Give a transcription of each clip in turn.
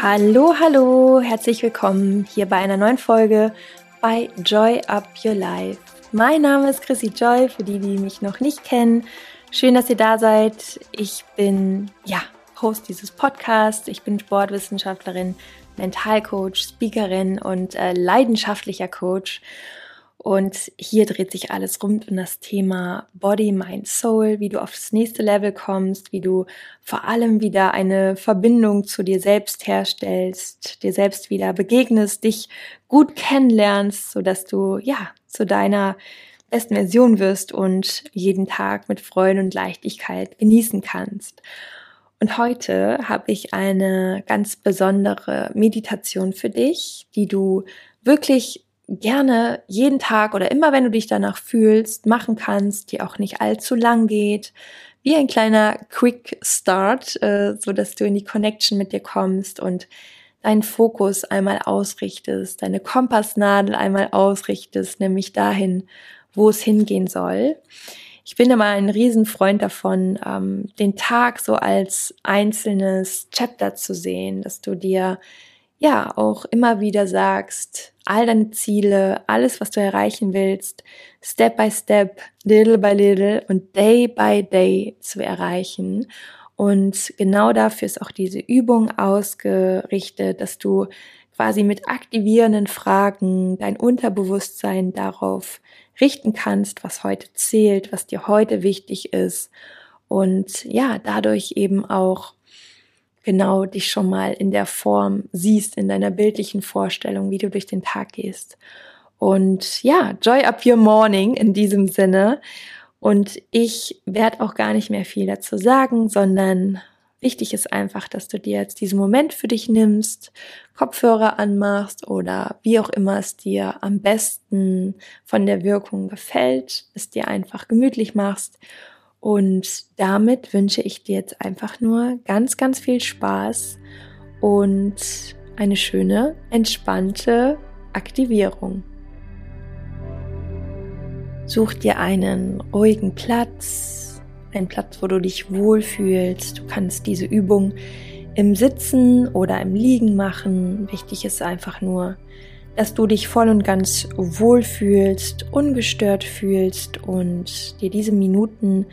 Hallo, hallo, herzlich willkommen hier bei einer neuen Folge bei Joy Up Your Life. Mein Name ist Chrissy Joy, für die, die mich noch nicht kennen. Schön, dass ihr da seid. Ich bin, ja, Host dieses Podcasts. Ich bin Sportwissenschaftlerin, Mentalcoach, Speakerin und äh, leidenschaftlicher Coach. Und hier dreht sich alles rund um das Thema Body, Mind, Soul, wie du aufs nächste Level kommst, wie du vor allem wieder eine Verbindung zu dir selbst herstellst, dir selbst wieder begegnest, dich gut kennenlernst, so dass du, ja, zu deiner besten Version wirst und jeden Tag mit Freude und Leichtigkeit genießen kannst. Und heute habe ich eine ganz besondere Meditation für dich, die du wirklich gerne jeden Tag oder immer, wenn du dich danach fühlst, machen kannst, die auch nicht allzu lang geht, wie ein kleiner Quick Start, äh, so dass du in die Connection mit dir kommst und deinen Fokus einmal ausrichtest, deine Kompassnadel einmal ausrichtest, nämlich dahin, wo es hingehen soll. Ich bin immer ein Riesenfreund davon, ähm, den Tag so als einzelnes Chapter zu sehen, dass du dir ja auch immer wieder sagst, all deine Ziele, alles, was du erreichen willst, Step by Step, little by little und Day by Day zu erreichen. Und genau dafür ist auch diese Übung ausgerichtet, dass du quasi mit aktivierenden Fragen dein Unterbewusstsein darauf richten kannst, was heute zählt, was dir heute wichtig ist und ja, dadurch eben auch genau dich schon mal in der Form siehst, in deiner bildlichen Vorstellung, wie du durch den Tag gehst. Und ja, Joy up your morning in diesem Sinne. Und ich werde auch gar nicht mehr viel dazu sagen, sondern wichtig ist einfach, dass du dir jetzt diesen Moment für dich nimmst, Kopfhörer anmachst oder wie auch immer es dir am besten von der Wirkung gefällt, es dir einfach gemütlich machst und damit wünsche ich dir jetzt einfach nur ganz, ganz viel Spaß und eine schöne, entspannte Aktivierung. Such dir einen ruhigen Platz, einen Platz, wo du dich wohlfühlst. Du kannst diese Übung im Sitzen oder im Liegen machen. Wichtig ist einfach nur, dass du dich voll und ganz wohlfühlst, ungestört fühlst und dir diese Minuten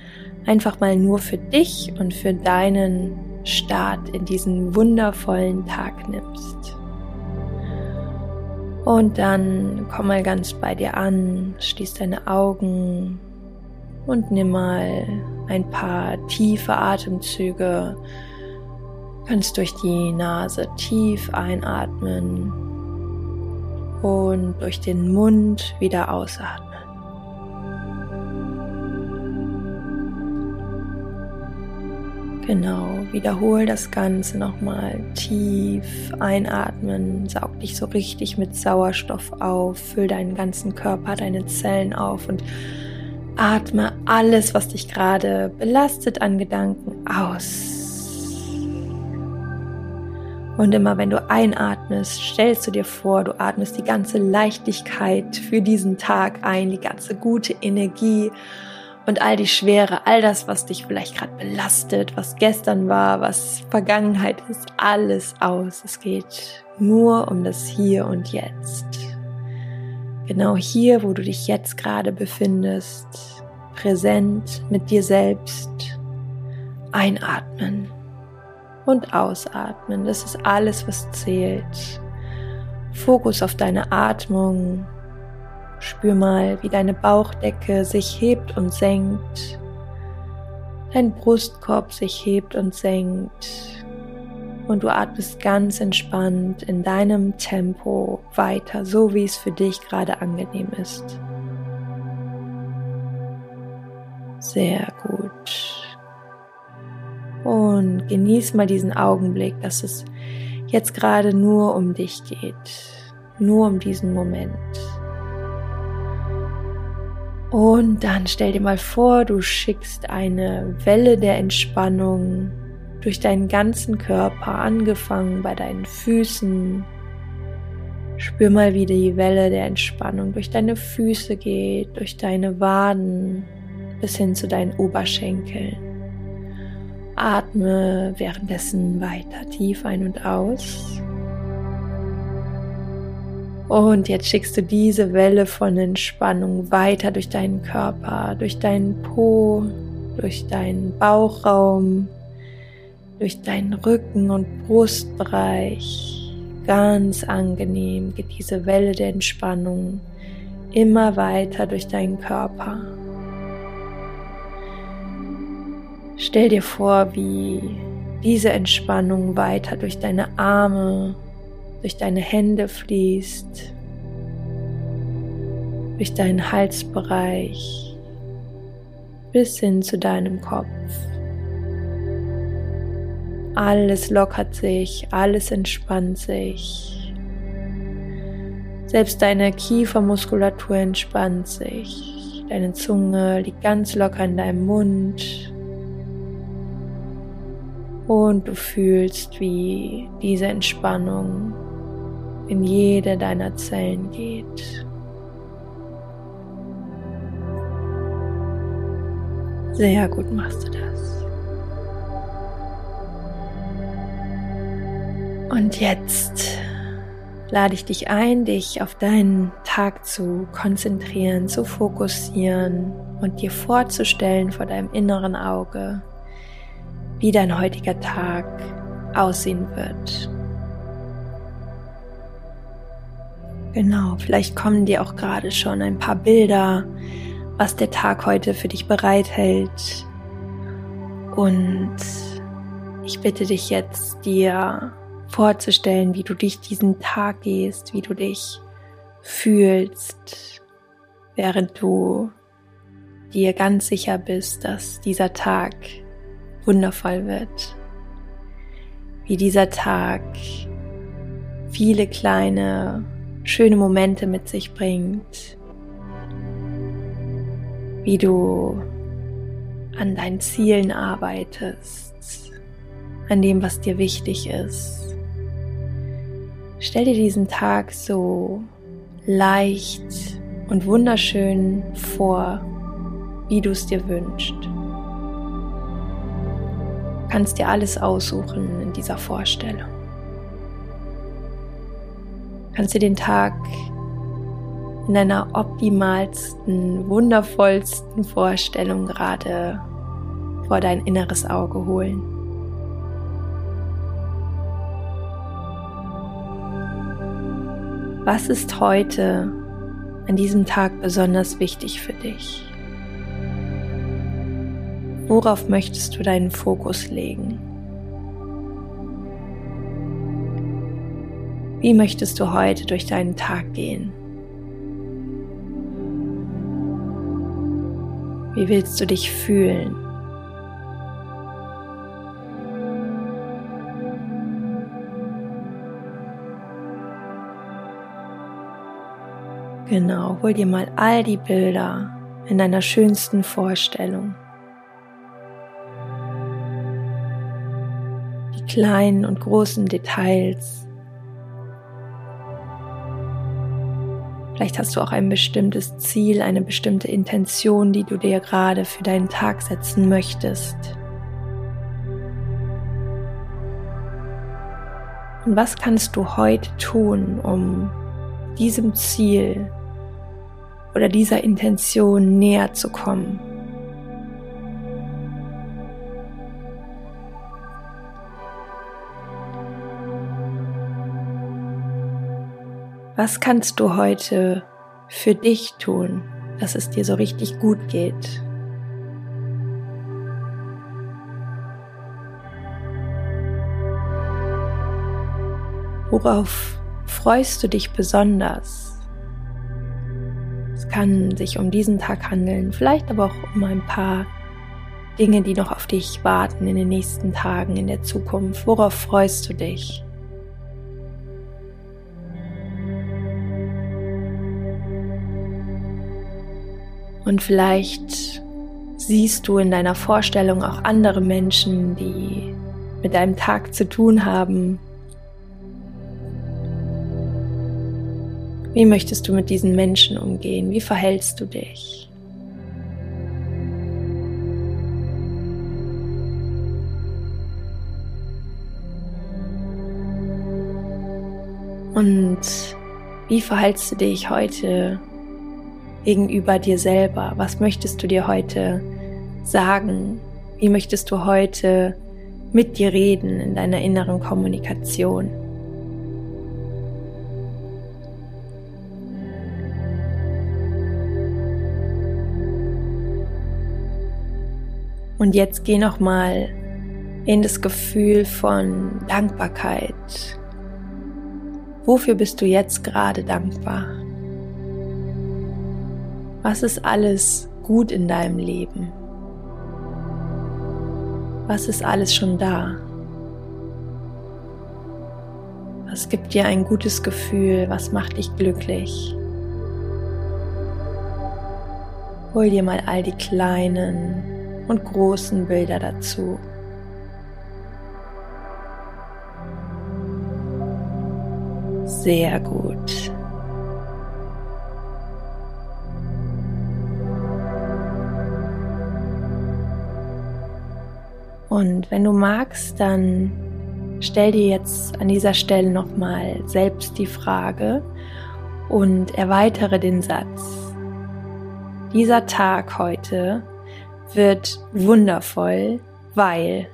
einfach mal nur für dich und für deinen Start in diesen wundervollen Tag nimmst. Und dann komm mal ganz bei dir an, schließ deine Augen und nimm mal ein paar tiefe Atemzüge. Kannst durch die Nase tief einatmen und durch den Mund wieder ausatmen. Genau, wiederhol das Ganze nochmal tief einatmen, saug dich so richtig mit Sauerstoff auf, füll deinen ganzen Körper, deine Zellen auf und atme alles, was dich gerade belastet an Gedanken aus. Und immer wenn du einatmest, stellst du dir vor, du atmest die ganze Leichtigkeit für diesen Tag ein, die ganze gute Energie und all die Schwere, all das, was dich vielleicht gerade belastet, was gestern war, was Vergangenheit ist, alles aus. Es geht nur um das Hier und Jetzt. Genau hier, wo du dich jetzt gerade befindest, präsent mit dir selbst, einatmen und ausatmen. Das ist alles, was zählt. Fokus auf deine Atmung, Spür mal, wie deine Bauchdecke sich hebt und senkt, dein Brustkorb sich hebt und senkt und du atmest ganz entspannt in deinem Tempo weiter, so wie es für dich gerade angenehm ist. Sehr gut. Und genieß mal diesen Augenblick, dass es jetzt gerade nur um dich geht, nur um diesen Moment. Und dann stell dir mal vor, du schickst eine Welle der Entspannung durch deinen ganzen Körper, angefangen bei deinen Füßen. Spür mal, wie die Welle der Entspannung durch deine Füße geht, durch deine Waden bis hin zu deinen Oberschenkeln. Atme währenddessen weiter tief ein und aus. Und jetzt schickst du diese Welle von Entspannung weiter durch deinen Körper, durch deinen Po, durch deinen Bauchraum, durch deinen Rücken und Brustbereich. Ganz angenehm geht diese Welle der Entspannung immer weiter durch deinen Körper. Stell dir vor, wie diese Entspannung weiter durch deine Arme, durch deine Hände fließt, durch deinen Halsbereich bis hin zu deinem Kopf. Alles lockert sich, alles entspannt sich. Selbst deine Kiefermuskulatur entspannt sich. Deine Zunge liegt ganz locker in deinem Mund. Und du fühlst, wie diese Entspannung in jede deiner Zellen geht. Sehr gut machst du das. Und jetzt lade ich dich ein, dich auf deinen Tag zu konzentrieren, zu fokussieren und dir vorzustellen vor deinem inneren Auge, wie dein heutiger Tag aussehen wird. Genau, vielleicht kommen dir auch gerade schon ein paar Bilder, was der Tag heute für dich bereithält. Und ich bitte dich jetzt, dir vorzustellen, wie du dich diesen Tag gehst, wie du dich fühlst, während du dir ganz sicher bist, dass dieser Tag wundervoll wird. Wie dieser Tag viele kleine schöne Momente mit sich bringt, wie du an deinen Zielen arbeitest, an dem, was dir wichtig ist. Stell dir diesen Tag so leicht und wunderschön vor, wie du es dir wünschst. Kannst dir alles aussuchen in dieser Vorstellung kannst du den Tag in deiner optimalsten, wundervollsten Vorstellung gerade vor dein inneres Auge holen. Was ist heute an diesem Tag besonders wichtig für dich? Worauf möchtest du deinen Fokus legen? Wie möchtest du heute durch deinen Tag gehen? Wie willst du dich fühlen? Genau, hol dir mal all die Bilder in deiner schönsten Vorstellung. Kleinen und großen Details Vielleicht hast du auch ein bestimmtes Ziel, eine bestimmte Intention, die du dir gerade für deinen Tag setzen möchtest. Und was kannst du heute tun, um diesem Ziel oder dieser Intention näher zu kommen? Was kannst du heute für dich tun, dass es dir so richtig gut geht? Worauf freust du dich besonders? Es kann sich um diesen Tag handeln, vielleicht aber auch um ein paar Dinge, die noch auf dich warten in den nächsten Tagen, in der Zukunft. Worauf freust du dich? Und vielleicht siehst du in deiner Vorstellung auch andere Menschen, die mit deinem Tag zu tun haben. Wie möchtest du mit diesen Menschen umgehen? Wie verhältst du dich? Und wie verhältst du dich heute gegenüber dir selber? Was möchtest du dir heute sagen? Wie möchtest du heute mit dir reden in deiner inneren Kommunikation? Und jetzt geh noch mal in das Gefühl von Dankbarkeit. Wofür bist du jetzt gerade dankbar? Was ist alles gut in deinem Leben? Was ist alles schon da? Was gibt dir ein gutes Gefühl? Was macht dich glücklich? Hol dir mal all die kleinen und großen Bilder dazu. Sehr gut. Und wenn du magst, dann stell dir jetzt an dieser Stelle nochmal selbst die Frage und erweitere den Satz. Dieser Tag heute wird wundervoll, weil.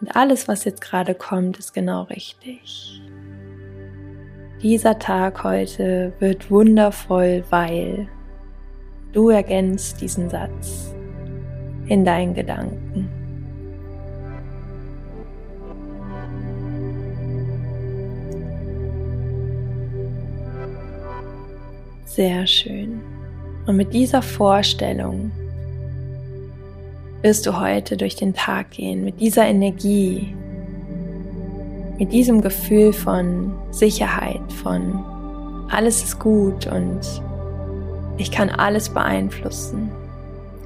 Und alles, was jetzt gerade kommt, ist genau richtig. Dieser Tag heute wird wundervoll, weil du ergänzt diesen Satz in deinen Gedanken. Sehr schön. Und mit dieser Vorstellung wirst du heute durch den Tag gehen, mit dieser Energie, mit diesem Gefühl von Sicherheit, von alles ist gut und ich kann alles beeinflussen.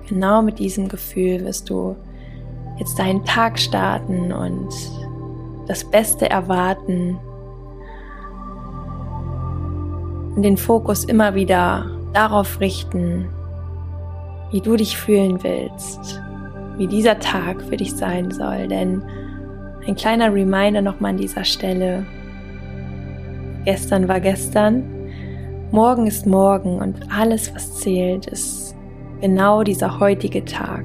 Genau mit diesem Gefühl wirst du jetzt deinen Tag starten und das Beste erwarten und den Fokus immer wieder darauf richten, wie du dich fühlen willst, wie dieser Tag für dich sein soll. Denn ein kleiner Reminder nochmal an dieser Stelle. Gestern war gestern, morgen ist morgen und alles, was zählt, ist genau dieser heutige Tag.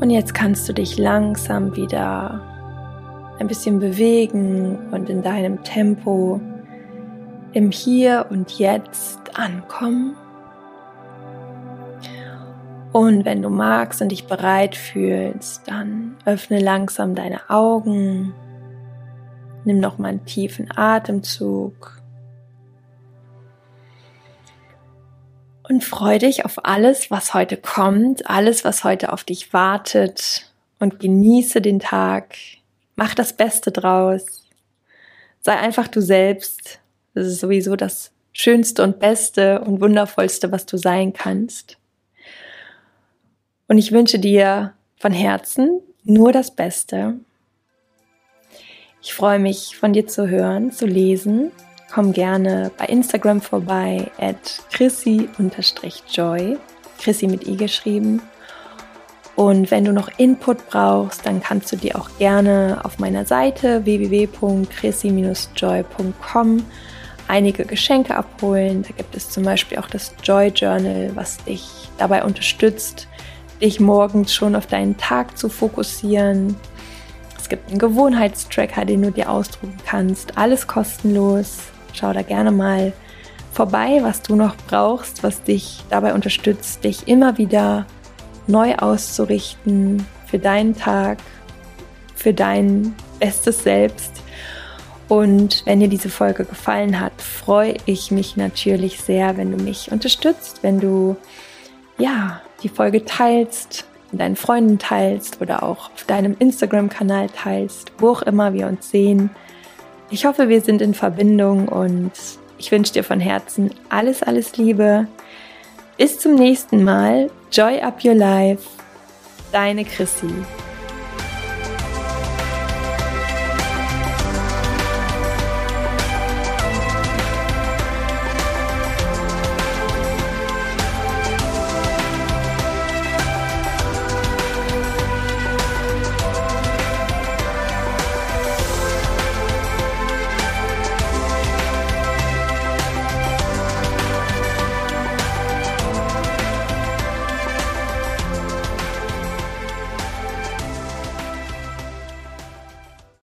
Und jetzt kannst du dich langsam wieder ein bisschen bewegen und in deinem Tempo im Hier und Jetzt ankommen. Und wenn du magst und dich bereit fühlst, dann öffne langsam deine Augen. Nimm noch mal einen tiefen Atemzug. Und freu dich auf alles, was heute kommt, alles, was heute auf dich wartet und genieße den Tag Mach das Beste draus. Sei einfach du selbst. Das ist sowieso das Schönste und Beste und Wundervollste, was du sein kannst. Und ich wünsche dir von Herzen nur das Beste. Ich freue mich, von dir zu hören, zu lesen. Komm gerne bei Instagram vorbei at chrissy-joy, Chrissy mit i geschrieben. Und wenn du noch Input brauchst, dann kannst du dir auch gerne auf meiner Seite www.chrissy-joy.com einige Geschenke abholen. Da gibt es zum Beispiel auch das Joy Journal, was dich dabei unterstützt, dich morgens schon auf deinen Tag zu fokussieren. Es gibt einen Gewohnheitstracker, den du dir ausdrucken kannst. Alles kostenlos. Schau da gerne mal vorbei, was du noch brauchst, was dich dabei unterstützt, dich immer wieder neu auszurichten für deinen Tag, für dein bestes Selbst. Und wenn dir diese Folge gefallen hat, freue ich mich natürlich sehr, wenn du mich unterstützt, wenn du ja die Folge teilst, mit deinen Freunden teilst oder auch auf deinem Instagram-Kanal teilst, wo auch immer wir uns sehen. Ich hoffe, wir sind in Verbindung und ich wünsche dir von Herzen alles, alles Liebe. Bis zum nächsten Mal. Joy up your life. Deine Chrissy.